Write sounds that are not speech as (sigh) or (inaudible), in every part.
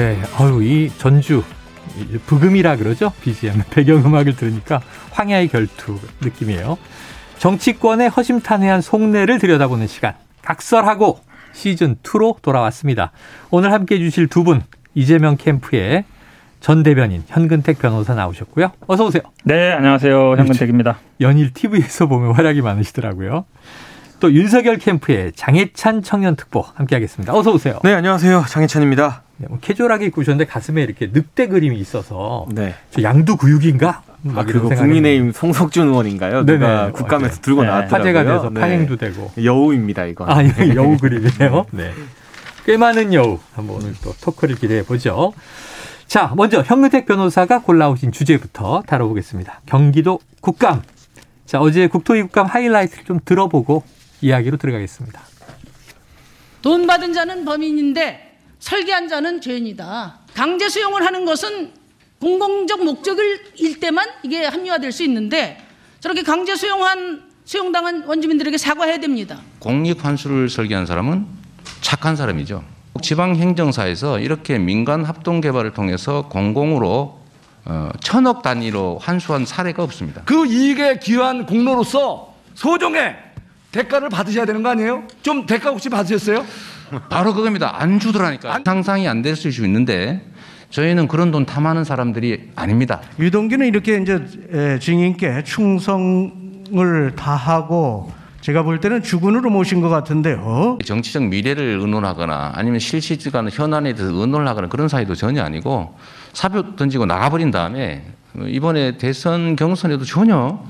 네, 어유 이 전주 부금이라 그러죠 BGM (laughs) 배경음악을 들으니까 황야의 결투 느낌이에요. 정치권의 허심탄회한 속내를 들여다보는 시간 각설하고 시즌 2로 돌아왔습니다. 오늘 함께해 주실 두 분 이재명 캠프의 전 대변인 현근택 변호사 나오셨고요. 어서 오세요. 네, 안녕하세요. 현근택입니다. 연일 TV에서 보면 활약이 많으시더라고요. 또 윤석열 캠프의 장해찬 청년 특보 함께하겠습니다. 어서 오세요. 네, 안녕하세요. 장해찬입니다. 네, 뭐 캐주얼하게 입고 오셨는데 가슴에 이렇게 늑대 그림이 있어서 네. 저 양두 구육인가? 아, 그거 국민의힘 송석준 의원인가요? 네네, 누가 국감에서 맞아요. 들고 네. 나왔더라고요. 화제가 돼서 네. 파행도 되고. 여우입니다, 이거. 아, (laughs) 여우 그림이네요. 네. 꽤 많은 여우. 한번 오늘 또 토크를 기대해 보죠. 자, 먼저 현근택 변호사가 골라오신 주제부터 다뤄보겠습니다. 경기도 국감. 자, 어제 국토위 국감 하이라이트를 좀 들어보고 이야기로 들어가겠습니다. 돈 받은 자는 범인인데 설계한 자는 죄인이다. 강제 수용을 하는 것은 공공적 목적을 일 때만 이게 합리화될 수 있는데 저렇게 강제 수용한 수용당한 원주민들에게 사과해야 됩니다. 공익 환수를 설계한 사람은 착한 사람이죠. 지방 행정사에서 이렇게 민간 합동 개발을 통해서 공공으로 어, 천억 단위로 환수한 사례가 없습니다. 그 이익에 기여한 공로로서 소정의 대가를 받으셔야 되는 거 아니에요? 좀 대가 혹시 받으셨어요? 바로 그겁니다. 안 주더라니까. 안... 상상이 안 될 수 있는데 저희는 그런 돈 탐하는 사람들이 아닙니다. 유동규는 이렇게 이제 증인께 충성을 다하고 제가 볼 때는 주군으로 모신 것 같은데요. 정치적 미래를 의논하거나 아니면 실시간 현안에 대해서 의논하거나 그런 사이도 전혀 아니고 사표 던지고 나가버린 다음에 이번에 대선 경선에도 전혀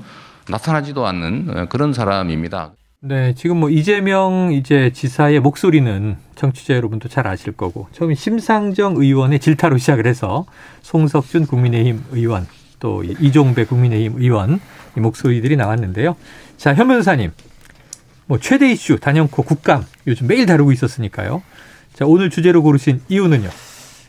나타나지도 않는 그런 사람입니다. 네, 지금 뭐 이재명 이제 지사의 목소리는 정치자 여러분도 잘 아실 거고 처음 심상정 의원의 질타로 시작을 해서 송석준 국민의힘 의원 또 이종배 국민의힘 의원 이 목소리들이 나왔는데요. 자, 현 변호사님. 뭐 최대 이슈 단연코 국감 요즘 매일 다루고 있었으니까요. 자, 오늘 주제로 고르신 이유는요.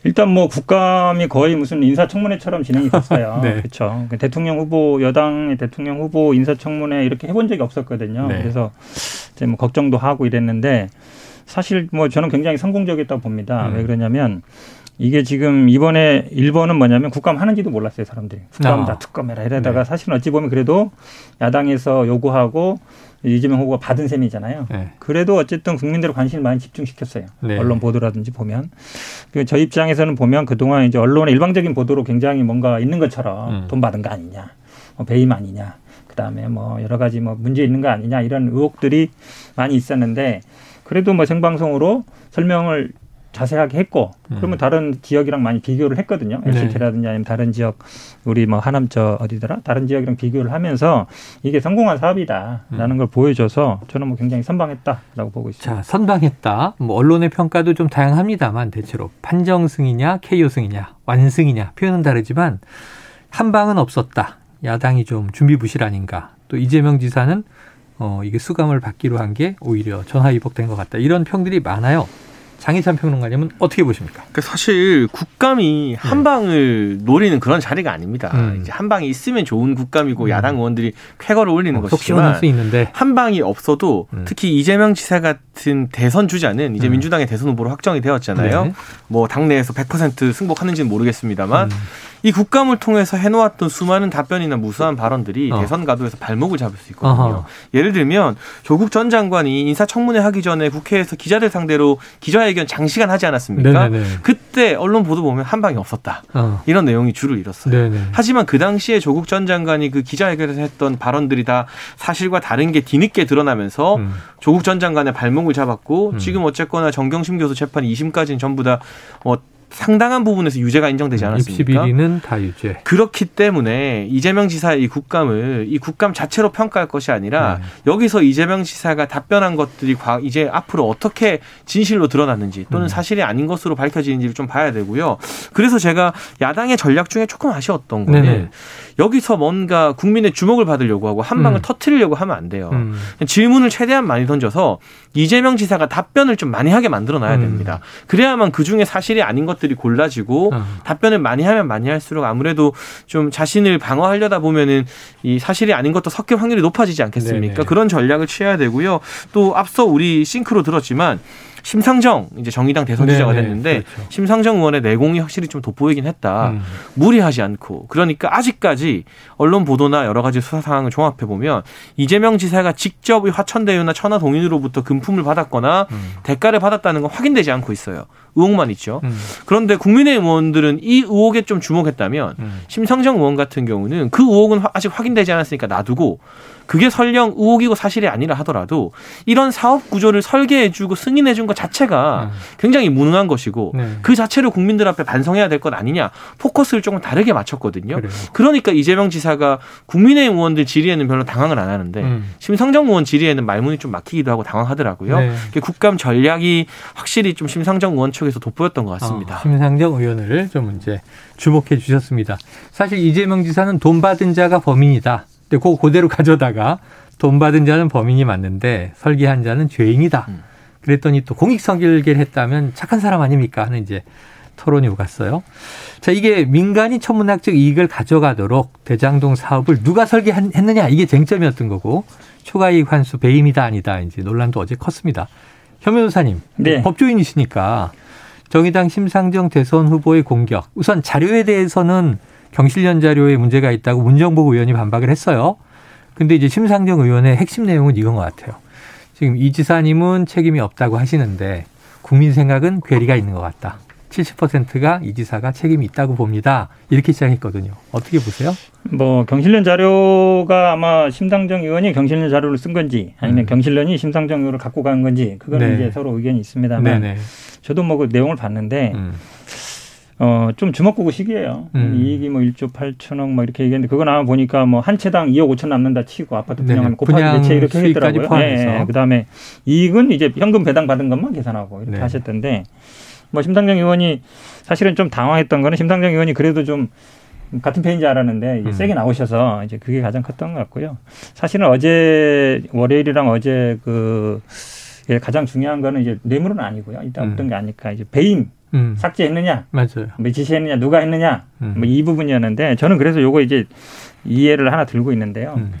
일단 뭐 국감이 거의 무슨 인사청문회처럼 진행이 됐어요. (laughs) 네. 그렇죠. 대통령 후보 여당의 대통령 후보 인사청문회 이렇게 해본 적이 없었거든요. 네. 그래서 이제 뭐 걱정도 하고 이랬는데 사실 뭐 저는 굉장히 성공적이었다고 봅니다. 음. 왜 그러냐면 이게 지금 이번에 일본은 뭐냐면 국감 하는지도 몰랐어요 사람들이 국감 아. 다 특검해라 이러다가 네. 사실은 어찌 보면 그래도 야당에서 요구하고 이재명 후보가 받은 셈이잖아요. 네. 그래도 어쨌든 국민들의 관심을 많이 집중시켰어요. 네. 언론 보도라든지 보면. 저 입장에서는 보면 그동안 이제 언론의 일방적인 보도로 굉장히 뭔가 있는 것처럼 음. 돈 받은 거 아니냐, 뭐 배임 아니냐, 그 다음에 뭐 여러 가지 뭐 문제 있는 거 아니냐 이런 의혹들이 많이 있었는데 그래도 뭐 생방송으로 설명을 자세하게 했고 음. 그러면 다른 지역이랑 많이 비교를 했거든요. LCT라든지 네. 아니면 다른 지역 우리 뭐 하남 저 어디더라 다른 지역이랑 비교를 하면서 이게 성공한 사업이다라는 음. 걸 보여줘서 저는 뭐 굉장히 선방했다라고 보고 있습니다. 자 선방했다. 뭐 언론의 평가도 좀 다양합니다만 대체로 판정승이냐 KO승이냐 완승이냐 표현은 다르지만 한 방은 없었다. 야당이 좀 준비 부실 아닌가. 또 이재명 지사는 어 이게 수감을 받기로 한 게 오히려 전화 위복된 것 같다. 이런 평들이 많아요. 장희찬 평론가님은 어떻게 보십니까? 그 사실 국감이 한 네. 방을 노리는 그런 자리가 아닙니다. 음. 이제 한 방이 있으면 좋은 국감이고 음. 야당 의원들이 쾌거를 올리는 어, 것이지만 한 방이 없어도 음. 특히 이재명 지사 같은 대선 주자는 이제 음. 민주당의 대선 후보로 확정이 되었잖아요. 네. 뭐 당내에서 100% 승복하는지는 모르겠습니다만 음. 이 국감을 통해서 해놓았던 수많은 답변이나 무수한 발언들이 어. 대선 가도에서 발목을 잡을 수 있거든요. 어허. 예를 들면 조국 전 장관이 인사청문회 하기 전에 국회에서 기자들 상대로 기자회견 장시간 하지 않았습니까? 네네네. 그때 언론 보도 보면 한 방이 없었다. 어. 이런 내용이 줄을 잃었어요. 네네. 하지만 그 당시에 조국 전 장관이 그 기자회견에서 했던 발언들이 다 사실과 다른 게 뒤늦게 드러나면서 음. 조국 전 장관의 발목을 잡았고 음. 지금 어쨌거나 정경심 교수 재판 2심까지는 전부 다뭐 상당한 부분에서 유죄가 인정되지 않았습니까? 입시 비리는 다 유죄. 그렇기 때문에 이재명 지사의 이 국감을 이 국감 자체로 평가할 것이 아니라 네. 여기서 이재명 지사가 답변한 것들이 이제 앞으로 어떻게 진실로 드러났는지 또는 음. 사실이 아닌 것으로 밝혀지는지를 좀 봐야 되고요. 그래서 제가 야당의 전략 중에 조금 아쉬웠던 거는 네네. 여기서 뭔가 국민의 주목을 받으려고 하고 한 방을 음. 터트리려고 하면 안 돼요. 음. 질문을 최대한 많이 던져서 이재명 지사가 답변을 좀 많이 하게 만들어 놔야 음. 됩니다. 그래야만 그 중에 사실이 아닌 것들이 골라지고 어. 답변을 많이 하면 많이 할수록 아무래도 좀 자신을 방어하려다 보면은 이 사실이 아닌 것도 섞일 확률이 높아지지 않겠습니까? 네네. 그런 전략을 취해야 되고요. 또 앞서 우리 싱크로 들었지만 심상정 이제 정의당 대선 주자가 네, 네. 됐는데 그렇죠. 심상정 의원의 내공이 확실히 좀 돋보이긴 했다. 음. 무리하지 않고 그러니까 아직까지 언론 보도나 여러 가지 수사 상황을 종합해 보면 이재명 지사가 직접 화천대유나 천하동인으로부터 금품을 받았거나 음. 대가를 받았다는 건 확인되지 않고 있어요. 의혹만 있죠. 음. 그런데 국민의힘 의원들은 이 의혹에 좀 주목했다면 음. 심상정 의원 같은 경우는 그 의혹은 아직 확인되지 않았으니까 놔두고 그게 설령 의혹이고 사실이 아니라 하더라도 이런 사업 구조를 설계해주고 승인해준 것 자체가 음. 굉장히 무능한 것이고 네. 그 자체를 국민들 앞에 반성해야 될 것 아니냐 포커스를 조금 다르게 맞췄거든요. 그래요. 그러니까 이재명 지사가 국민의힘 의원들 질의에는 별로 당황을 안 하는데 음. 심상정 의원 질의에는 말문이 좀 막히기도 하고 당황하더라고요. 네. 국감 전략이 확실히 좀 심상정 의원 쪽에서 돋보였던 것 같습니다. 어, 심상정 의원을 좀 이제 주목해 주셨습니다. 사실 이재명 지사는 돈 받은 자가 범인이다. 근데 그거 그대로 가져다가 돈 받은 자는 범인이 맞는데 설계한 자는 죄인이다. 음. 그랬더니 또 공익성결계를 했다면 착한 사람 아닙니까 하는 이제 토론이 오갔어요. 자, 이게 민간이 천문학적 이익을 가져가도록 대장동 사업을 누가 설계했느냐 이게 쟁점이었던 거고 초과 이익 환수 배임이다 아니다 이제 논란도 어제 컸습니다. 현 변호사님, 네. 법조인이시니까 정의당 심상정 대선 후보의 공격 우선 자료에 대해서는 경실련 자료에 문제가 있다고 문정복 의원이 반박을 했어요. 근데 이제 심상정 의원의 핵심 내용은 이건 것 같아요. 지금 이 지사님은 책임이 없다고 하시는데 국민 생각은 괴리가 있는 것 같다. 70%가 이 지사가 책임이 있다고 봅니다. 이렇게 시작했거든요. 어떻게 보세요? 뭐 경실련 자료가 아마 심상정 의원이 경실련 자료를 쓴 건지 아니면 음. 경실련이 심상정 의원을 갖고 간 건지 그거는 네. 이제 서로 의견이 있습니다만 네네. 저도 뭐 그 내용을 봤는데 음. 어, 좀 주먹구구식이에요. 음. 이익이 뭐 1조 8천억 뭐 이렇게 얘기했는데 그거 나와 보니까 뭐 한 채당 2억 5천 남는다 치고 아파트 분양하면 곱하기 네채 이렇게 했더라고요. 네, 네. 그다음에 이익은 이제 현금 배당 받은 것만 계산하고 이렇게 네. 하셨던데 뭐 심상정 의원이 사실은 좀 당황했던 거는 심상정 의원이 그래도 좀 같은 편인 줄 알았는데 이제 음. 세게 나오셔서 이제 그게 가장 컸던 것 같고요. 사실은 어제 월요일이랑 어제 그 예, 가장 중요한 거는 이제 뇌물은 아니고요. 일단 음. 어떤 게 아닐까 이제 배임 음. 삭제했느냐, 맞아요. 뭐 지시했느냐, 누가 했느냐, 음. 뭐이 부분이었는데 저는 그래서 요거 이제 이해를 하나 들고 있는데요. 음.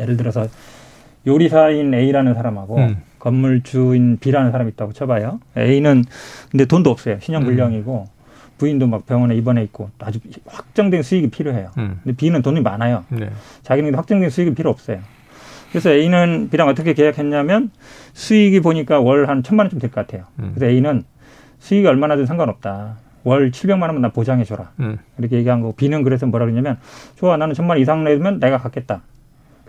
예를 들어서 요리사인 A라는 사람하고 음. 건물주인 B라는 사람이 있다고 쳐봐요. A는 근데 돈도 없어요. 신용불량이고 음. 부인도 막 병원에 입원해 있고 아주 확정된 수익이 필요해요. 음. 근데 B는 돈이 많아요. 네. 자기는 확정된 수익이 필요 없어요. 그래서 A는 B랑 어떻게 계약했냐면 수익이 보니까 월 한 천만 원쯤 될 것 같아요. 그래서 A는 수익이 얼마나든 상관없다. 월 700만 원만 나 보장해 줘라. 음. 이렇게 얘기한 거고 B는 그래서 뭐라 그러냐면 좋아 나는 천만 원 이상 내면 내가 갖겠다.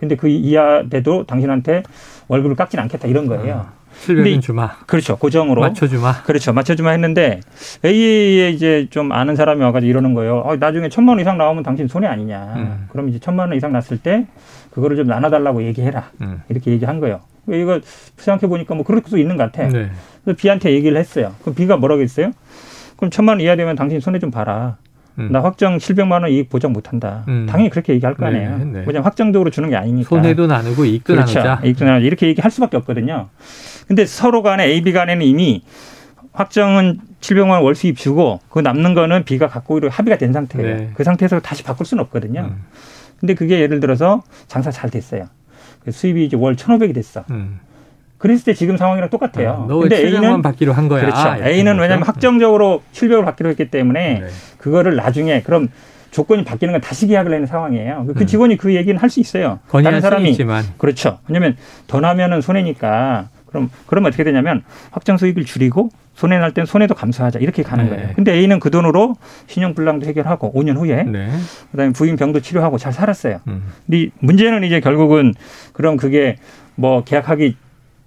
근데 그 이하 돼도 당신한테 월급을 깎진 않겠다 이런 거예요. 음. 700은 주마. 그렇죠. 고정으로. 맞춰주마. 그렇죠. 맞춰주마 했는데 A에 이제 좀 아는 사람이 와가지고 이러는 거예요. 어, 나중에 천만 원 이상 나오면 당신 손해 아니냐. 음. 그럼 이제 천만 원 이상 났을 때 그거를 좀 나눠달라고 얘기해라. 음. 이렇게 얘기한 거예요. 이거 생각해 보니까 뭐 그럴 수도 있는 것 같아. 네. 그래서 B한테 얘기를 했어요. 그럼 B가 뭐라고 했어요? 그럼 천만 원 이하 되면 당신 손해 좀 봐라. 음. 나 확정 700만 원 이익 보장 못 한다. 음. 당연히 그렇게 얘기할 거 아니에요. 네, 네. 왜냐면 확정적으로 주는 게 아니니까. 손해도 나누고 이익도 그렇죠. 나누자. 이익도 나누자. 이렇게 얘기할 수밖에 없거든요. 근데 서로 간에 A, B 간에는 이미 확정은 700만 원 월 수입 주고 그 남는 거는 B가 갖고 오기로 합의가 된 상태예요. 네. 그 상태에서 다시 바꿀 수는 없거든요. 음. 근데 그게 예를 들어서 장사 잘 됐어요. 그 수입이 이제 월 1,500이 됐어. 음. 그랬을 때 지금 상황이랑 똑같아요. 네, 근데 A는 받기로 한 거야. 그렇죠. 아, A는 왜냐하면 확정적으로 700을 받기로 했기 때문에 네. 그거를 나중에 그럼 조건이 바뀌는 건 다시 계약을 하는 상황이에요. 그 음. 직원이 그 얘기는 할 수 있어요. 다른 사람이 있지만. 그렇죠. 왜냐하면 더 나면은 손해니까 그럼 그러면 어떻게 되냐면 확정 수익을 줄이고 손해 날 땐 손해도 감수하자 이렇게 가는 네. 거예요. 근데 A는 그 돈으로 신용 불량도 해결하고 5년 후에 네. 그다음에 부인 병도 치료하고 잘 살았어요. 음. 근데 문제는 이제 결국은 그럼 그게 뭐 계약하기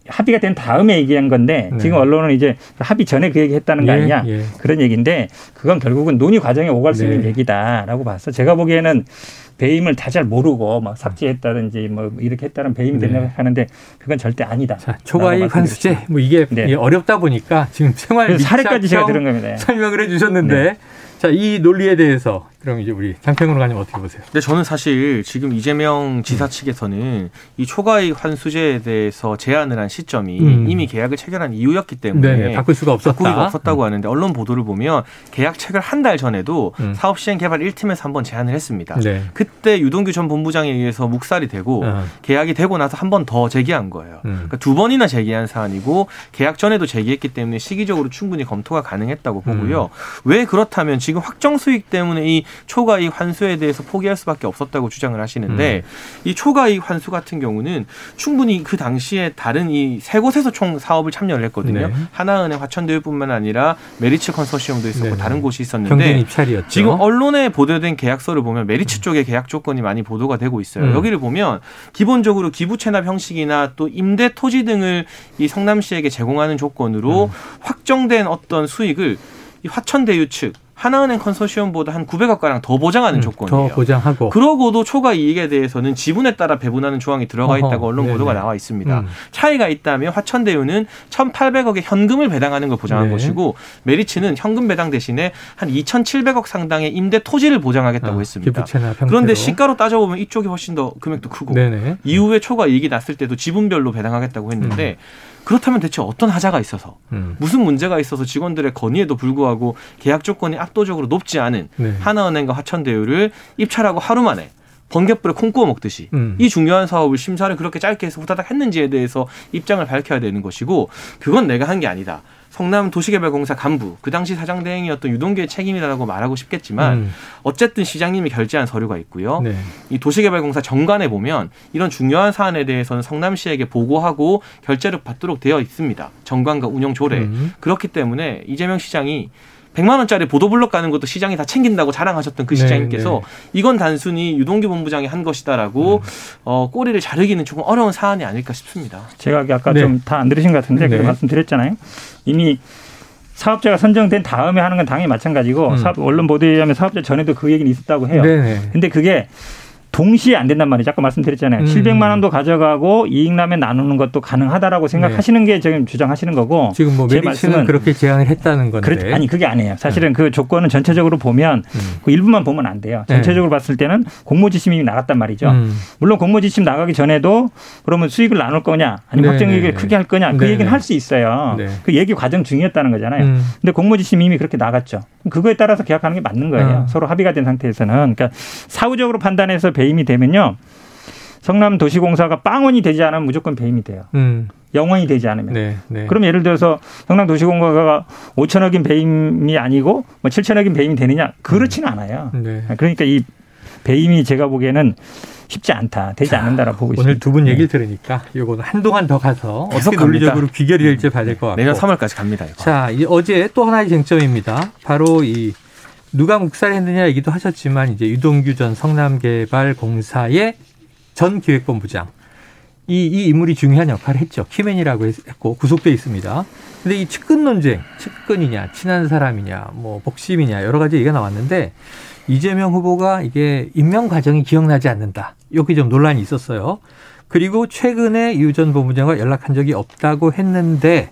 합의가 된 다음에 얘기한 건데 네. 지금 언론은 이제 합의 전에 그 얘기 했다는 거 예, 아니냐 예, 예. 그런 얘기인데 그건 결국은 논의 과정에 오갈 수 있는 네. 얘기다라고 봤어. 제가 보기에는 배임을 다 잘 모르고 막 삭제했다든지 뭐 이렇게 했다는 배임이 네. 되려고 하는데 그건 절대 아니다. 자, 초과이익 환수제 뭐 이게 네. 어렵다 보니까 지금 생활 사례까지 제가 들은 겁니다. (laughs) 설명을 해 주셨는데 네. 자, 이 논리에 대해서 그럼 이제 우리 장평으로 가님 어떻게 보세요? 근데 저는 사실 지금 이재명 지사 음. 측에서는 이 초과이익 환수제에 대해서 제안을 한 시점이 음. 이미 계약을 체결한 이후였기 때문에 네네, 바꿀 수가 없었다. 바꾸기가 없었다고 음. 하는데 언론 보도를 보면 계약 체결 한 달 전에도 음. 사업 시행 개발 1팀에서 한번 제안을 했습니다. 네. 그때 유동규 전 본부장에 의해서 묵살이 되고 어. 계약이 되고 나서 한 번 더 제기한 거예요. 음. 그러니까 두 번이나 제기한 사안이고 계약 전에도 제기했기 때문에 시기적으로 충분히 검토가 가능했다고 보고요. 음. 왜 그렇다면 지금 확정 수익 때문에 이 초과이익 환수에 대해서 포기할 수밖에 없었다고 주장을 하시는데 음. 이 초과이익 환수 같은 경우는 충분히 그 당시에 다른 이 세 곳에서 총 사업을 참여를 했거든요. 네. 하나은행 화천대유뿐만 아니라 메리츠 컨소시엄도 있었고 네. 다른 곳이 있었는데 지금 언론에 보도된 계약서를 보면 메리츠 음. 쪽의 계약 조건이 많이 보도가 되고 있어요. 음. 여기를 보면 기본적으로 기부 채납 형식이나 또 임대 토지 등을 이 성남시에게 제공하는 조건으로 음. 확정된 어떤 수익을 이 화천대유 측 하나은행 컨소시엄보다 한 900억 가량 더 보장하는 음, 조건이에요. 더 보장하고. 그러고도 초과 이익에 대해서는 지분에 따라 배분하는 조항이 들어가 있다고 언론 네네. 보도가 나와 있습니다. 음. 차이가 있다면 화천대유는 1,800억의 현금을 배당하는 걸 보장한 네. 것이고 메리츠는 현금 배당 대신에 한 2,700억 상당의 임대 토지를 보장하겠다고 아, 했습니다. 그런데 시가로 따져보면 이쪽이 훨씬 더 금액도 크고 네네. 이후에 초과 이익이 났을 때도 지분별로 배당하겠다고 했는데 음. 그렇다면 대체 어떤 하자가 있어서 음. 무슨 문제가 있어서 직원들의 건의에도 불구하고 계약 조건이 압도적으로 높지 않은 네. 하나은행과 화천대유를 입찰하고 하루 만에 번개불에 콩 구워 먹듯이 음. 이 중요한 사업을 심사를 그렇게 짧게 해서 후다닥 했는지에 대해서 입장을 밝혀야 되는 것이고 그건 내가 한 게 아니다. 성남 도시개발공사 간부 그 당시 사장 대행이었던 유동규의 책임이라고 말하고 싶겠지만 음. 어쨌든 시장님이 결제한 서류가 있고요. 네. 이 도시개발공사 정관에 보면 이런 중요한 사안에 대해서는 성남시에게 보고하고 결제를 받도록 되어 있습니다. 정관과 운영 조례. 음. 그렇기 때문에 이재명 시장이 100만 원짜리 보도블록 가는 것도 시장이 다 챙긴다고 자랑하셨던 그 네, 시장님께서 네, 네. 이건 단순히 유동규 본부장이 한 것이다라고 음. 어, 꼬리를 자르기는 조금 어려운 사안이 아닐까 싶습니다. 제가 아까 네. 좀다 안 들으신 것 같은데 네. 그 말씀드렸잖아요. 이미 사업자가 선정된 다음에 하는 건 당연히 마찬가지고 음. 사업, 언론 보도에 의하면 사업자 전에도 그 얘기는 있었다고 해요. 네. 근데 그게 동시에 안 된단 말이죠. 아까 말씀드렸잖아요. 음. 700만 원도 가져가고 이익 나면 나누는 것도 가능하다라고 생각하시는 네. 게 지금 주장하시는 거고 지금 뭐 메리츠는 그렇게 제안을 했다는 건데 그렇, 아니 그게 아니에요. 사실은 음. 그 조건은 전체적으로 보면 음. 그 일부만 보면 안 돼요. 네. 전체적으로 네. 봤을 때는 공모지심이 나갔단 말이죠. 음. 물론 공모지심 나가기 전에도 그러면 수익을 나눌 거냐 아니면 네. 확정이익을 네. 크게 할 거냐 그 얘기는 할 수 있어요. 그 얘기 과정 중이었다는 거잖아요. 음. 근데 공모지심이 이미 그렇게 나갔죠. 그거에 따라서 계약하는 게 맞는 거예요. 어. 서로 합의가 된 상태에서는 그러니까 사후적으로 판단해서 배 임이 되면요. 성남 도시공사가 빵원이 되지 않으면 무조건 배임이 돼요. 음. 영원이 되지 않으면. 네, 네. 그럼 예를 들어서 성남 도시공사가 5천억인 배임이 아니고 뭐 7천억인 배임이 되느냐? 그렇지는 음. 않아요. 네. 그러니까 이 배임이 제가 보기에는 쉽지 않다, 되지 자, 않는다라고 보고 있습니다. 오늘 두 분 얘기를 네. 들으니까 이거는 한동안 더 가서 어떻게 논리적으로 귀결이 될지 봐야 될 것 같고. 내년 3월까지 갑니다. 이거. 자, 어제 또 하나의 쟁점입니다. 바로 이 누가 묵살했느냐 얘기도 하셨지만 이제 유동규 전 성남개발공사의 전 기획본부장 이, 이 인물이 중요한 역할을 했죠. 키맨이라고 했고 구속돼 있습니다. 근데 이 측근 논쟁, 측근이냐, 친한 사람이냐, 뭐 복심이냐 여러 가지 얘기가 나왔는데 이재명 후보가 이게 임명 과정이 기억나지 않는다. 여기 좀 논란이 있었어요. 그리고 최근에 유 전 본부장과 연락한 적이 없다고 했는데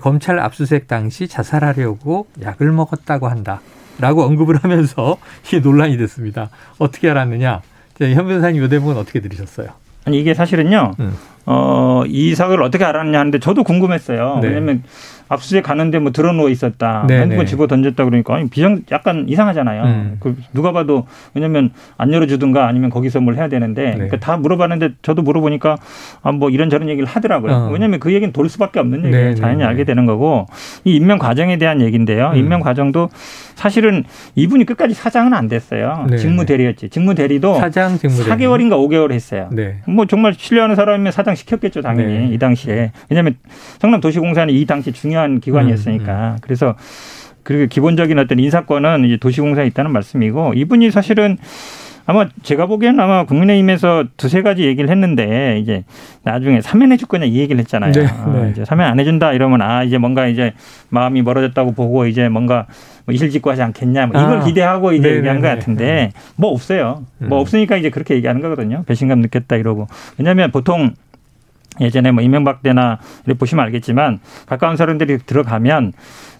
검찰 압수수색 당시 자살하려고 약을 먹었다고 한다. 라고 언급을 하면서 (laughs) 이게 논란이 됐습니다. 어떻게 알았느냐? 현 변호사님 이 대목은 어떻게 들으셨어요? 아니 이게 사실은요. 음. 어, 이 사고를 어떻게 알았냐 하는데 저도 궁금했어요. 네. 왜냐면 압수수색 가는데 뭐 드러누워 있었다. 네 핸드폰 네. 집어 던졌다 그러니까 아니 비정 약간 이상하잖아요. 음. 그 누가 봐도 왜냐면 안 열어주든가 아니면 거기서 뭘 해야 되는데 네. 그러니까 다 물어봤는데 저도 물어보니까 아, 뭐 이런저런 얘기를 하더라고요. 어. 왜냐면 그 얘기는 돌 수밖에 없는 얘기예요. 네, 네 자연히 알게 되는 거고 이 임명 과정에 대한 얘기인데요. 음. 임명 과정도 사실은 이분이 끝까지 사장은 안 됐어요. 네. 직무 대리였지. 직무 대리도 사장 직무 4개월인가 5개월 했어요. 뭐 정말 신뢰하는 사람이면 사장 시켰겠죠 당연히 이 당시에. 왜냐하면 성남 도시공사는 이 당시 중요한 중요한 기관이었으니까. 음, 음. 그래서 그리고 기본적인 어떤 인사권은 이제 도시공사에 있다는 말씀이고 이분이 사실은 아마 제가 보기에는 아마 국민의힘에서 두세 가지 얘기를 했는데 이제 나중에 사면 해 줄 거냐 이 얘기를 했잖아요. 네, 아, 네. 이제 사면 안 해준다 이러면 아 이제 뭔가 이제 마음이 멀어졌다고 보고 이제 뭔가 뭐 이실직고 하지 않겠냐 뭐 이걸 아, 기대하고 이제 네 얘기한 것 같은데 네. 뭐 없어요. 뭐 음. 뭐 없으니까 이제 그렇게 얘기하는 거거든요. 배신감 느꼈다 이러고 왜냐하면 보통 예전에 뭐 이명박 때나 이렇게 보시면 알겠지만 가까운 사람들이 들어가면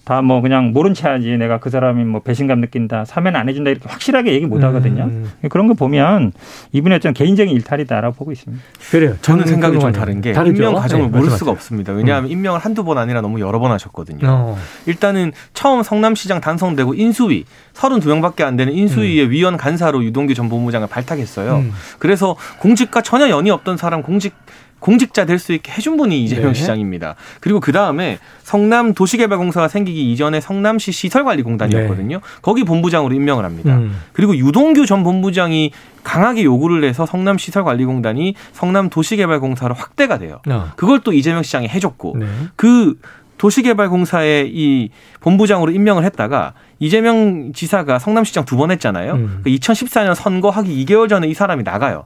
다 뭐 그냥 모른 체 하지 내가 그 사람이 뭐 배신감 느낀다 사면 안 해준다 이렇게 확실하게 얘기 못 하거든요. 음. 그런 거 보면 이분의 어떤 개인적인 일탈이다라고 보고 있습니다. 그래요. 저는 생각이 좀 다른 게 다르죠? 임명 과정을 네, 모를 수가 없습니다. 왜냐하면 음. 임명을 한두 번 아니라 너무 여러 번 하셨거든요. 어. 일단은 처음 성남시장 당선되고 인수위 32명밖에 안 되는 인수위의 음. 위원 간사로 유동규 전 본부장을 발탁했어요. 음. 그래서 공직과 전혀 연이 없던 사람 공직 공직자 될 수 있게 해준 분이 이재명 네. 시장입니다. 그리고 그 다음에 성남 도시개발공사가 생기기 이전에 성남시 시설관리공단이었거든요. 네. 거기 본부장으로 임명을 합니다. 음. 그리고 유동규 전 본부장이 강하게 요구를 해서 성남 시설관리공단이 성남 도시개발공사로 확대가 돼요. 어. 그걸 또 이재명 시장이 해줬고 네. 그 도시개발공사의 이 본부장으로 임명을 했다가 이재명 지사가 성남시장 두 번 했잖아요. 음. 그 2014년 선거하기 2개월 전에 이 사람이 나가요.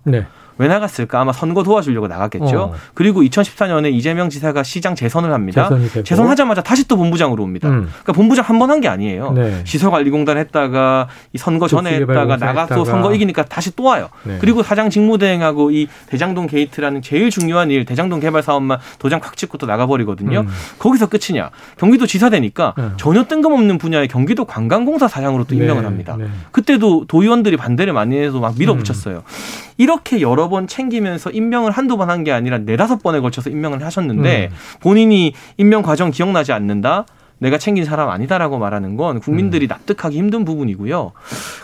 네. 왜 나갔을까? 아마 선거 도와주려고 나갔겠죠. 어. 그리고 2014년에 이재명 지사가 시장 재선을 합니다. 재선하자마자 다시 또 본부장으로 옵니다. 음. 그러니까 본부장 한 번 한 게 아니에요. 네. 시설관리공단 했다가 이 선거 전에 했다가 나가서 선거 이기니까 다시 또 와요. 네. 그리고 사장 직무대행하고 이 대장동 게이트라는 제일 중요한 일, 대장동 개발 사업만 도장 콱 찍고 또 나가버리거든요. 음. 거기서 끝이냐? 경기도 지사 되니까 음. 전혀 뜬금없는 분야의 경기도 관광공사 사장으로 또 임명을 네. 합니다. 네. 그때도 도의원들이 반대를 많이 해서 막 밀어붙였어요. 음. 이렇게 여러 번 챙기면서 임명을 한두 번 한 게 아니라 네다섯 번에 걸쳐서 임명을 하셨는데 음. 본인이 임명 과정 기억나지 않는다? 내가 챙긴 사람 아니다라고 말하는 건 국민들이 음. 납득하기 힘든 부분이고요.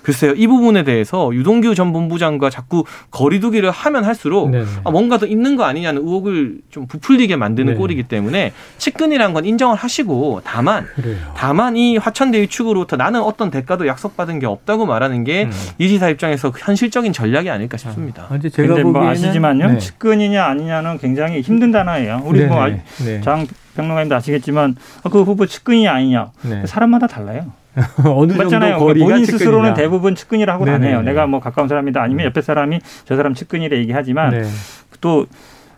글쎄요, 이 부분에 대해서 유동규 전 본부장과 자꾸 거리두기를 하면 할수록 아, 뭔가 더 있는 거 아니냐는 의혹을 좀 부풀리게 만드는 네. 꼴이기 때문에 측근이란 건 인정을 하시고 다만 그래요. 다만 이 화천대유 측으로부터 나는 어떤 대가도 약속받은 게 없다고 말하는 게이 음. 지사 입장에서 현실적인 전략이 아닐까 싶습니다. 아, 제가 뭐 아시지만요, 네. 측근이냐 아니냐는 굉장히 힘든 단어예요. 우리 뭐장 네. 평론가님도 아시겠지만 그 후보 측근이 아니냐 네. 사람마다 달라요. (laughs) 어느 맞잖아요. 정도 그러니까 본인 스스로는 대부분 측근이라 고 다녀요. 내가 뭐 가까운 사람이다 아니면 옆에 사람이 저 사람 측근이라 얘기하지만 네. 또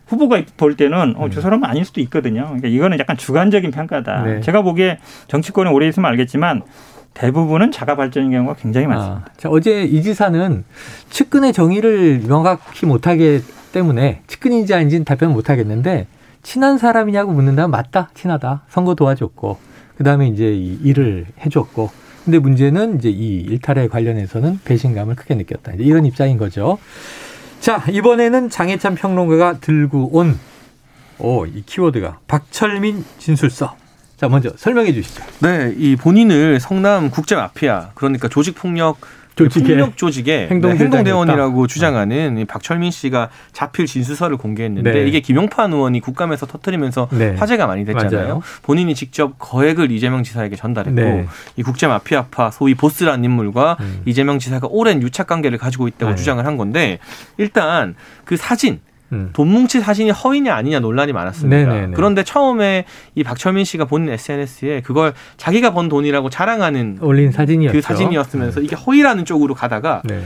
후보가 볼 때는 어, 저 음. 사람은 아닐 수도 있거든요. 그러니까 이거는 약간 주관적인 평가다. 네. 제가 보기에 정치권에 오래 있으면 알겠지만 대부분은 자가 발전인 경우가 굉장히 많습니다. 아, 어제 이 지사는 측근의 정의를 명확히 못하기 때문에 측근인지 아닌지는 답변 못하겠는데 친한 사람이냐고 묻는다면 맞다, 친하다. 선거 도와줬고, 그 다음에 이제 이 일을 해줬고. 근데 문제는 이제 이 일탈에 관련해서는 배신감을 크게 느꼈다. 이런 입장인 거죠. 자, 이번에는 장혜찬 평론가가 들고 온, 오, 이 키워드가 박철민 진술서. 자, 먼저 설명해 주시죠. 네, 이 본인을 성남 국제 마피아, 그러니까 조직 폭력 조직의 폭력 조직의 (laughs) 행동대원이라고 네, 주장하는 박철민 씨가 자필 진술서를 공개했는데 네. 이게 김용판 의원이 국감에서 터트리면서 네. 화제가 많이 됐잖아요. 맞아요. 본인이 직접 거액을 이재명 지사에게 전달했고 네. 이 국제 마피아파 소위 보스라는 인물과 음. 이재명 지사가 오랜 유착 관계를 가지고 있다고 네. 주장을 한 건데 일단 그 사진 음. 돈 뭉치 사진이 허위냐 아니냐 논란이 많았습니다. 네네네. 그런데 처음에 이 박철민 씨가 본인 SNS에 그걸 자기가 번 돈이라고 자랑하는 올린 사진이었죠. 그 사진이었으면서 네. 이게 허위라는 쪽으로 가다가 네.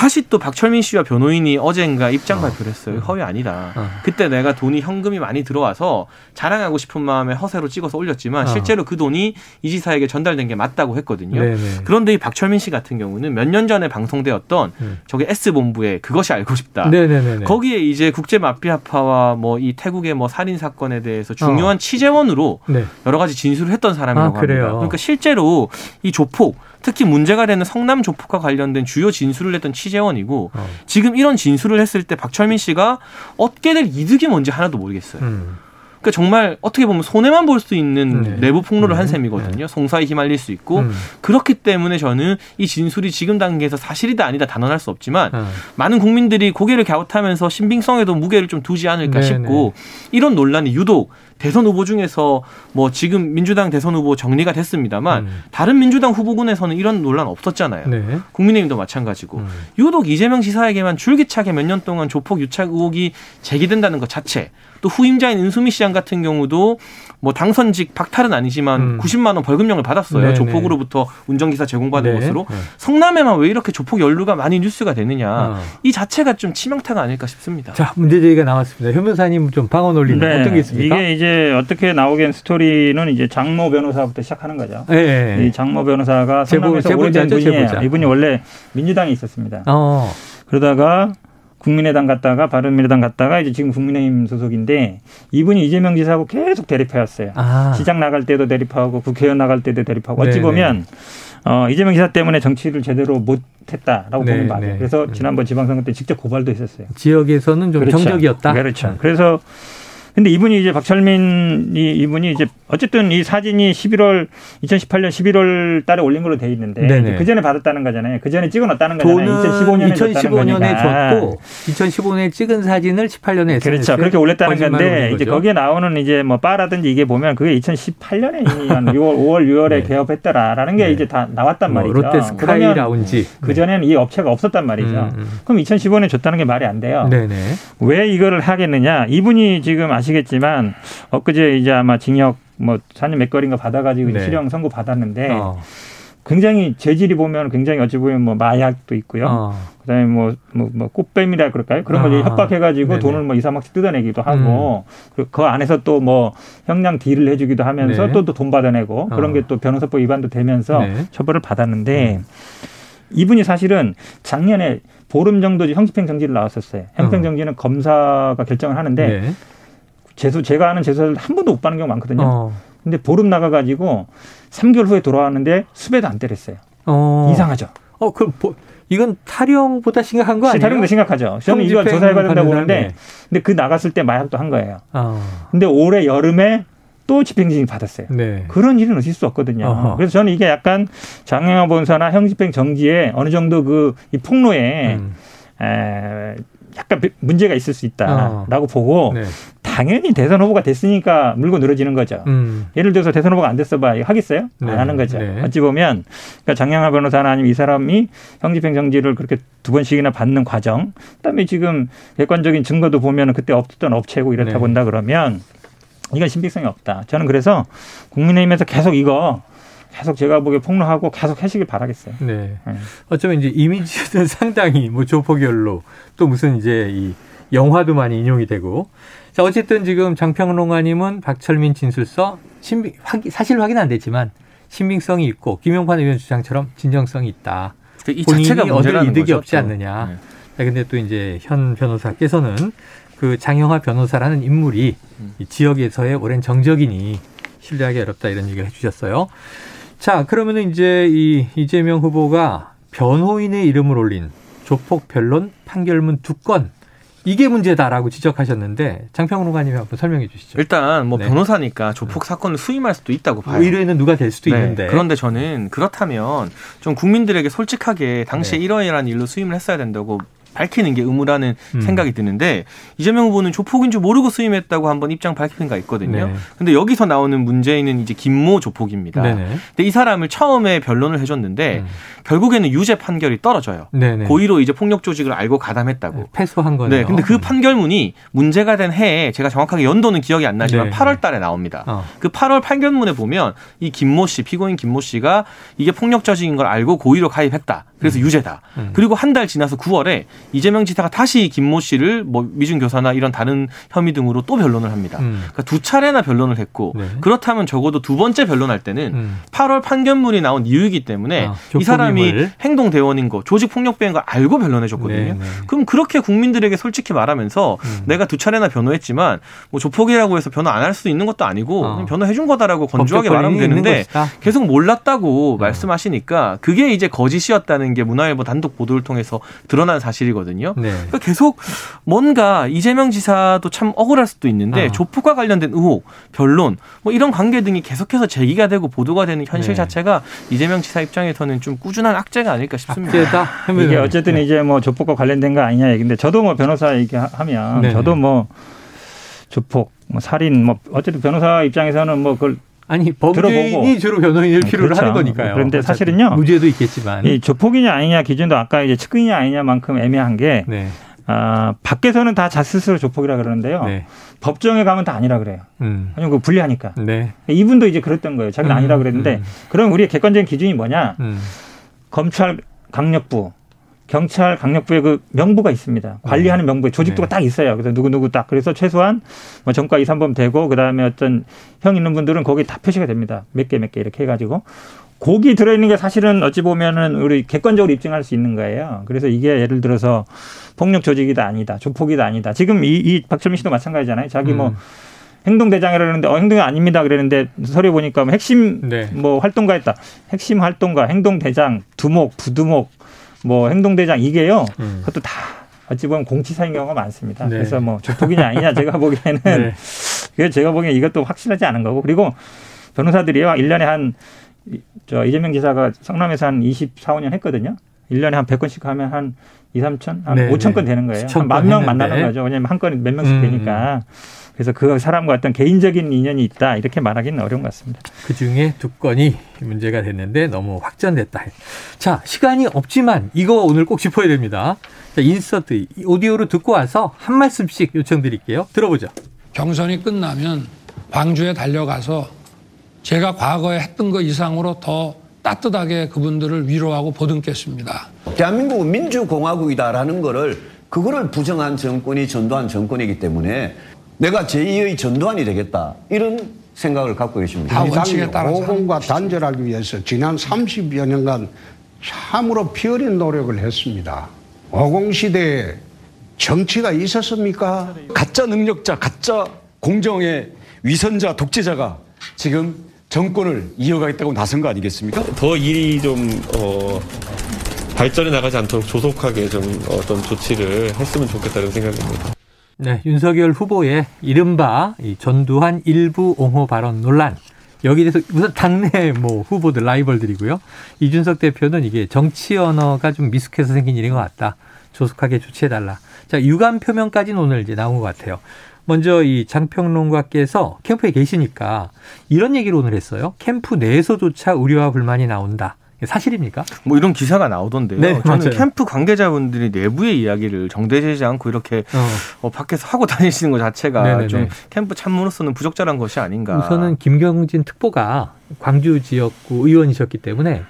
다시 또 박철민 씨와 변호인이 어젠가 입장 어. 발표를 했어요. 음. 허위 아니다. 어. 그때 내가 돈이 현금이 많이 들어와서 자랑하고 싶은 마음에 허세로 찍어서 올렸지만 어. 실제로 그 돈이 이 지사에게 전달된 게 맞다고 했거든요. 네네. 그런데 이 박철민 씨 같은 경우는 몇 년 전에 방송되었던 음. 저게 S본부의 그것이 알고 싶다. 네네네. 거기에 이제 국제 마피아파와 뭐 이 태국의 뭐 살인 사건에 대해서 중요한 어. 취재원으로 네. 여러 가지 진술을 했던 사람이라고 아, 합니다. 그러니까 실제로 이 조폭 특히 문제가 되는 성남 조폭과 관련된 주요 진술을 했던 취재원이고 어. 지금 이런 진술을 했을 때 박철민 씨가 얻게 될 이득이 뭔지 하나도 모르겠어요. 음. 그러니까 정말 어떻게 보면 손해만 볼 수 있는 네. 내부 폭로를 한 네. 셈이거든요. 네. 송사에 휘말릴 수 있고 음. 그렇기 때문에 저는 이 진술이 지금 단계에서 사실이다 아니다 단언할 수 없지만 음. 많은 국민들이 고개를 갸웃하면서 신빙성에도 무게를 좀 두지 않을까 네, 싶고 네. 이런 논란이 유독 대선 후보 중에서 뭐 지금 민주당 대선 후보 정리가 됐습니다만 음. 다른 민주당 후보군에서는 이런 논란 없었잖아요. 네. 국민의힘도 마찬가지고 음. 유독 이재명 지사에게만 줄기차게 몇 년 동안 조폭 유착 의혹이 제기된다는 것 자체 또 후임자인 은수미 시장 같은 경우도 뭐 당선직 박탈은 아니지만 음. 90만 원 벌금형을 받았어요. 네네. 조폭으로부터 운전기사 제공받은 네. 것으로. 네. 성남에만 왜 이렇게 조폭 연루가 많이 뉴스가 되느냐. 어. 이 자체가 좀 치명타가 아닐까 싶습니다. 자, 문제 제기가 나왔습니다. 현 변호사님 좀 방언 올리는 네. 어떤 게 있습니까? 이게 이제 어떻게 나오게 스토리는 이제 장모 변호사부터 시작하는 거죠. 네. 이 장모 변호사가 성남에서 오래된 분이에요. 이분이 원래 민주당에 있었습니다. 어. 그러다가 국민의당 갔다가 바른미래당 갔다가 이제 지금 국민의힘 소속인데 이분이 이재명 지사하고 계속 대립해왔어요. 아. 시장 나갈 때도 대립하고 국회의원 나갈 때도 대립하고 어찌 네네. 보면 어, 이재명 지사 때문에 정치를 제대로 못했다라고 보는 맞아요. 그래서 지난번 지방선거 때 직접 고발도 했었어요. 지역에서는 좀 그렇죠. 정적이었다. 그렇죠. 그래서 근데 이분이 이제 박철민 이 이분이 이제 어쨌든 이 사진이 11월 2018년 11월 달에 올린 걸로 돼 있는데 그 전에 받았다는 거잖아요. 그 전에 찍어놨다는 거잖아요. 2015년에 2015년에 줬고 2015년에 찍은 사진을 18년에 SNS에 그렇죠. 그렇게 올렸다는 건데 이제 거기에 나오는 이제 뭐 바라든지 이게 보면 그게 2018년에 이미 한 6월 5월 6월에 네. 개업했더라라는 게 네. 이제 다 나왔단 뭐 말이죠. 롯데 스카이 라운지 그 전에는 이 업체가 없었단 말이죠. 음, 음. 그럼 2015년에 줬다는 게 말이 안 돼요. 네네. 왜 이거를 하겠느냐? 이분이 지금 아시 겠지만 엊그제 이제 아마 징역 뭐 4년 몇 개월인가 받아가지고 네. 실형 선고 받았는데 어. 굉장히 재질이 보면 굉장히 어찌 보면 뭐 마약도 있고요. 어. 그다음에 뭐, 뭐, 뭐 꽃뱀이라 그럴까요? 그런 걸 아. 협박해가지고 네네. 돈을 뭐 2, 3억씩 뜯어내기도 하고 음. 그 안에서 또 뭐 형량 딜을 해주기도 하면서 네. 또돈 받아내고 어. 그런 게 또 변호사법 위반도 되면서 네. 처벌을 받았는데 음. 이분이 사실은 작년에 보름 정도 형집행 정지를 나왔었어요. 형평 정지는 어. 검사가 결정을 하는데 네. 재수 제가 아는 재수를 한 번도 못 받는 경우 많거든요. 어. 근데 보름 나가가지고 3개월 후에 돌아왔는데 수배도 안 때렸어요. 어. 이상하죠. 어, 그 보, 이건 탈영보다 심각한 거 아니에요? 탈영도 심각하죠. 저는 이거 조사해봐야 된다고 보는데, 근데 그 나갔을 때 마약도 한 거예요. 어. 근데 올해 여름에 또 집행진이 받았어요. 네. 그런 일은 있을 수 없거든요. 어허. 그래서 저는 이게 약간 장영화 본사나 형집행 정지에 어느 정도 그 이 폭로에 음. 에, 약간 문제가 있을 수 있다라고 어. 보고 네. 당연히 대선 후보가 됐으니까 물고 늘어지는 거죠. 음. 예를 들어서 대선 후보가 안 됐어 봐 하겠어요? 네. 안 하는 거죠. 네. 어찌 보면 그러니까 장양하 변호사나 아니면 이 사람이 형집행 정지를 그렇게 두 번씩이나 받는 과정, 그다음에 지금 객관적인 증거도 보면 그때 없었던 업체고 이렇다 네. 본다 그러면 이건 신빙성이 없다. 저는 그래서 국민의힘에서 계속 이거 계속 제가 보기에 폭로하고 계속 하시길 바라겠어요. 네. 네. 어쩌면 이제 이미지는 (laughs) 상당히 뭐 조폭열로 또 무슨 이제 이 영화도 많이 인용이 되고 자 어쨌든 지금 장평롱아님은 박철민 진술서 신빙 확인, 사실 확인 안 됐지만 신빙성이 있고 김용환 의원 주장처럼 진정성이 있다. 이 자체가 얻을 이득이 거죠, 없지 않느냐. 네. 자, 근데 또 이제 현 변호사께서는 그 장영화 변호사라는 인물이 음. 이 지역에서의 오랜 정적이니 신뢰하기 어렵다 이런 얘기를 해주셨어요. 자, 그러면은 이제 이 이재명 후보가 변호인의 이름을 올린 조폭 변론 판결문 두 건. 이게 문제다라고 지적하셨는데 장평훈 의원님이 한번 설명해 주시죠. 일단 뭐 네. 변호사니까 조폭 사건을 수임할 수도 있다고 봐요. 의뢰는 누가 될 수도 네. 있는데. 그런데 저는 그렇다면 좀 국민들에게 솔직하게 당시에 네. 이러이러한 일로 수임을 했어야 된다고 밝히는 게 의무라는 음. 생각이 드는데 이재명 후보는 조폭인 줄 모르고 수임했다고 한번 입장 밝힌 가 있거든요. 네. 근데 여기서 나오는 문제는 이제 김모 조폭입니다. 네네. 근데 이 사람을 처음에 변론을 해줬는데 음. 결국에는 유죄 판결이 떨어져요. 네네. 고의로 이제 폭력 조직을 알고 가담했다고. 네, 패소한 거네요. 네. 근데 그 판결문이 문제가 된 해에 제가 정확하게 연도는 기억이 안 나지만 네. 8월 달에 나옵니다. 어. 그 8월 판결문에 보면 이 김모 씨, 피고인 김모 씨가 이게 폭력 조직인 걸 알고 고의로 가입했다. 그래서 음. 유죄다. 음. 그리고 한 달 지나서 9월에 이재명 지사가 다시 김모 씨를 뭐 미중 교사나 이런 다른 혐의 등으로 또 변론을 합니다. 음. 그러니까 두 차례나 변론을 했고 네. 그렇다면 적어도 두 번째 변론할 때는 음. 8월 판결문이 나온 이유이기 때문에 아, 이 사람이 행동 대원인 거, 조직 폭력 배인 걸 알고 변론해 줬거든요. 네, 네. 그럼 그렇게 국민들에게 솔직히 말하면서 음. 내가 두 차례나 변호했지만 뭐 조폭이라고 해서 변호 안 할 수 있는 것도 아니고 어. 변호해 준 거다라고 건조하게 말하면 되는데 계속 몰랐다고 어. 말씀하시니까 그게 이제 거짓이었다는 게 문화일보 단독 보도를 통해서 드러난 사실이거든요. 네. 그러니까 계속 뭔가 이재명 지사도 참 억울할 수도 있는데 어. 조폭과 관련된 의혹, 변론 뭐 이런 관계 등이 계속해서 제기가 되고 보도가 되는 현실 네. 자체가 이재명 지사 입장에서는 좀 꾸준한 악재가 아닐까 싶습니다. 악재다. 이게 어쨌든 네. 이제 뭐 조폭과 관련된 거 아니냐 얘기인데 저도 뭐 변호사 얘기하면 네. 저도 뭐 조폭, 뭐 살인, 뭐 어쨌든 변호사 입장에서는 뭐 그걸 아니 범죄인이 주로 변호인을 필요로 그렇죠. 하는 거니까요. 그런데 사실은요. 무죄도 있겠지만 이 조폭이냐 아니냐 기준도 아까 이제 측근이냐 아니냐만큼 애매한 게 네. 아, 밖에서는 다 자 스스로 조폭이라 그러는데요. 네. 법정에 가면 다 아니라 그래요. 음. 아니면 그 불리하니까. 네. 이분도 이제 그랬던 거예요. 자기는 음. 아니라 그랬는데 음. 그럼 우리의 객관적인 기준이 뭐냐? 음. 검찰 강력부, 경찰 강력부의 그 명부가 있습니다. 관리하는 네. 명부에 조직도가 네. 딱 있어요. 그래서 누구 누구 딱 그래서 최소한 뭐 정과 2, 3번 되고 그다음에 어떤 형 있는 분들은 거기 다 표시가 됩니다. 몇 개 몇개 이렇게 해가지고 거기 들어있는 게 사실은 어찌 보면은 우리 객관적으로 입증할 수 있는 거예요. 그래서 이게 예를 들어서 폭력 조직이다 아니다, 조폭이다 아니다. 지금 이, 이 박철민 씨도 마찬가지잖아요. 자기 뭐 음. 행동대장이라는데 어, 행동이 아닙니다 그랬는데 서류 보니까 뭐 핵심 네. 뭐 활동가였다. 핵심 활동가, 행동대장, 두목, 부두목, 뭐 행동대장 이게요. 음. 그것도 다 어찌 보면 공치사인 경우가 많습니다. 네. 그래서 뭐 조폭이냐 아니냐 제가 (laughs) 보기에는 네. 그게 제가 보기엔 이것도 확실하지 않은 거고 그리고 변호사들이요. 1년에 한 저 이재명 지사가 성남에서 한 24, 5년 했거든요. 1년에 한 100건씩 하면 한 2, 3천, 한 네, 5천 건 되는 거예요. 만명 만나는 거죠. 왜냐면 한 건에 몇 명씩 음. 되니까. 그래서 그 사람과 어떤 개인적인 인연이 있다 이렇게 말하기는 어려운 것 같습니다. 그 중에 두 건이 문제가 됐는데 너무 확전됐다. 자 시간이 없지만 이거 오늘 꼭 짚어야 됩니다. 자 인서트 오디오로 듣고 와서 한 말씀씩 요청드릴게요. 들어보죠. 경선이 끝나면 광주에 달려가서 제가 과거에 했던 것 이상으로 더 따뜻하게 그분들을 위로하고 보듬겠습니다. 대한민국은 민주공화국이다라는 거를 그거를 부정한 정권이 전두환 정권이기 때문에 내가 제2의 전두환이 되겠다. 이런 생각을 갖고 계십니다. 원칙에 따라 호공과 단절하기 위해서 지난 30여 년간 참으로 피어린 노력을 했습니다. 호공시대에 정치가 있었습니까? 가짜 능력자, 가짜 공정의 위선자, 독재자가 지금 정권을 이어가겠다고 나선 거 아니겠습니까? 더 일이 좀 어, 발전해 나가지 않도록 조속하게 좀 어떤 조치를 했으면 좋겠다는 생각입니다. 네, 윤석열 후보의 이른바 이 전두환 일부 옹호 발언 논란. 여기에 대해서 우선 당내 뭐 후보들 라이벌들이고요. 이준석 대표는 이게 정치 언어가 좀 미숙해서 생긴 일인 것 같다. 조속하게 조치해달라. 자, 유감 표명까지는 오늘 이제 나온 것 같아요. 먼저 이 장평론가께서 캠프에 계시니까 이런 얘기를 오늘 했어요. 캠프 내에서조차 우려와 불만이 나온다. 사실입니까? 뭐 이런 기사가 나오던데요. 네, 저는 맞아요. 캠프 관계자분들이 내부의 이야기를 정대되지 않고 이렇게 어. 어, 밖에서 하고 다니시는 것 자체가 네네네. 좀 캠프 참모로서는 부적절한 것이 아닌가. 우선은 김경진 특보가 광주 지역구 의원이셨기 때문에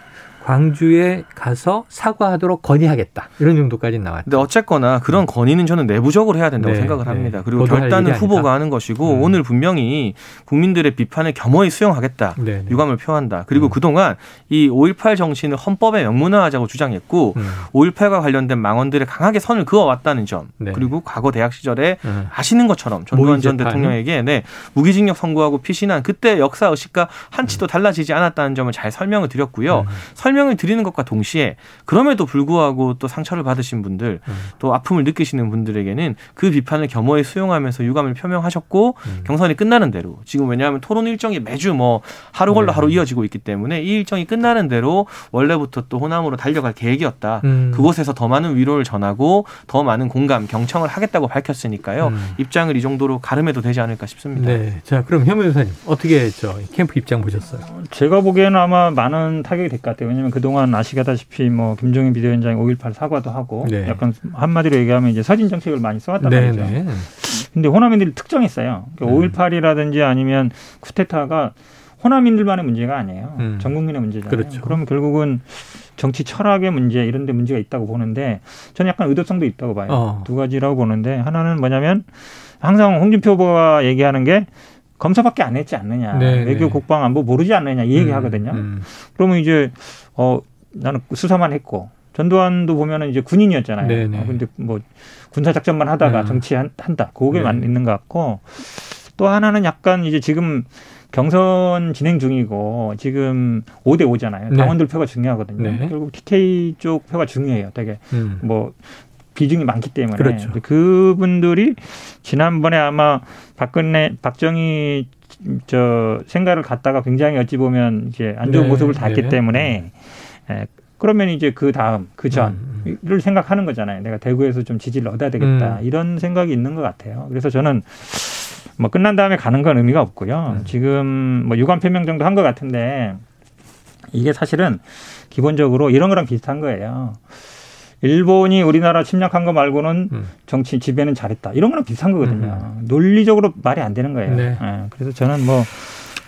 광주에 가서 사과하도록 건의하겠다. 이런 정도까지 나왔죠. 근데 어쨌거나 그런 건의는 저는 내부적으로 해야 된다고 네, 생각을 네. 합니다. 그리고 결단은 후보가 하는 것이고 음. 오늘 분명히 국민들의 비판을 겸허히 수용하겠다. 네, 네. 유감을 표한다. 그리고 음. 그동안 이 5.18 정신을 헌법에 명문화하자고 주장했고 음. 5.18과 관련된 망언들에 강하게 선을 그어왔다는 점. 네. 그리고 과거 대학 시절에 음. 아시는 것처럼 전두환 전 대통령에게 네, 무기징역 선고하고 피신한 그때 역사 의식과 한치도 음. 달라지지 않았다는 점을 잘 설명을 드렸고요. 음. 설명을 드리는 것과 동시에 그럼에도 불구하고 또 상처를 받으신 분들 음. 또 아픔을 느끼시는 분들에게는 그 비판을 겸허히 수용하면서 유감을 표명하셨고 음. 경선이 끝나는 대로 지금 왜냐하면 토론 일정이 매주 뭐 하루 걸러 네. 하루 이어지고 있기 때문에 이 일정이 끝나는 대로 원래부터 또 호남으로 달려갈 계획이었다. 음. 그곳에서 더 많은 위로를 전하고 더 많은 공감, 경청을 하겠다고 밝혔으니까요. 음. 입장을 이 정도로 가름해도 되지 않을까 싶습니다. 네. 자, 그럼 현 변호사님 어떻게 저 캠프 입장 보셨어요? 제가 보기에는 아마 많은 타격이 될 것 같아요. 왜냐하면 그동안 아시다시피 뭐 김종인 비대위원장이 5.18 사과도 하고 네. 약간 한마디로 얘기하면 이제 서진 정책을 많이 써왔단 네, 말이죠. 네. 근데 호남인들이 특정했어요. 그러니까 5.18이라든지 아니면 쿠데타가 호남인들만의 문제가 아니에요. 음. 전 국민의 문제잖아요. 그렇죠. 그러면 결국은 정치 철학의 문제 이런 데 문제가 있다고 보는데 저는 약간 의도성도 있다고 봐요. 어. 두 가지라고 보는데 하나는 뭐냐면 항상 홍준표 후보가 얘기하는 게 검사밖에 안 했지 않느냐. 네, 외교 네. 국방 안보 모르지 않느냐 이 얘기 음, 하거든요. 음. 그러면 이제 어 나는 수사만 했고 전두환도 보면은 이제 군인이었잖아요. 네네. 네. 어, 근데 뭐 군사 작전만 하다가 네. 정치한다. 그게만 네. 있는 것 같고 또 하나는 약간 이제 지금 경선 진행 중이고 지금 5대 5잖아요. 당원들 표가 중요하거든요. 네. 결국 TK 쪽 표가 중요해요. 되게 음. 뭐 비중이 많기 때문에 그렇죠. 그분들이 지난번에 아마 박근혜 박정희 저 생각을 갖다가 굉장히 어찌 보면 이제 안 좋은 네, 모습을 닿았기 네. 때문에 예, 그러면 이제 그 다음 그 전을 음, 음. 생각하는 거잖아요. 내가 대구에서 좀 지지를 얻어야 되겠다 음. 이런 생각이 있는 것 같아요. 그래서 저는 뭐 끝난 다음에 가는 건 의미가 없고요. 음. 지금 뭐 유감 표명 정도 한 것 같은데 이게 사실은 기본적으로 이런 거랑 비슷한 거예요. 일본이 우리나라 침략한 거 말고는 음. 정치 지배는 잘했다. 이런 거랑 비슷한 거거든요. 음. 논리적으로 말이 안 되는 거예요. 네. 네. 그래서 저는 뭐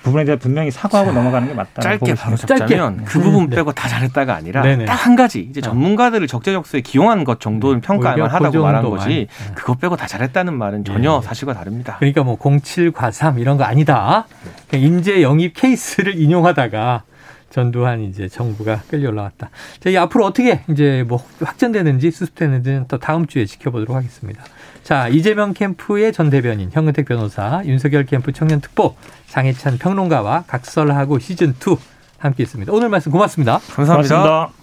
부분에 대해 분명히 사과하고 자, 넘어가는 게 맞다. 짧게 바로 잡자면 짧게. 그 부분 네. 빼고 다 잘했다가 아니라 딱 한 가지 이제 어. 전문가들을 적재적소에 기용한 것 정도는 네. 평가할 만하다고 그 말한 거지. 네. 그것 빼고 다 잘했다는 말은 전혀 네. 사실과 다릅니다. 그러니까 뭐 07과삼 이런 거 아니다. 인재 영입 케이스를 인용하다가 전두환 이제 정부가 끌려 올라왔다. 자, 이 앞으로 어떻게 이제 뭐 확전되는지 수습되는지는 또 다음 주에 지켜보도록 하겠습니다. 자, 이재명 캠프의 전 대변인 현근택 변호사, 윤석열 캠프 청년 특보 장혜찬 평론가와 각설하고 시즌 2 함께 했습니다. 오늘 말씀 고맙습니다 감사합니다. 고맙습니다.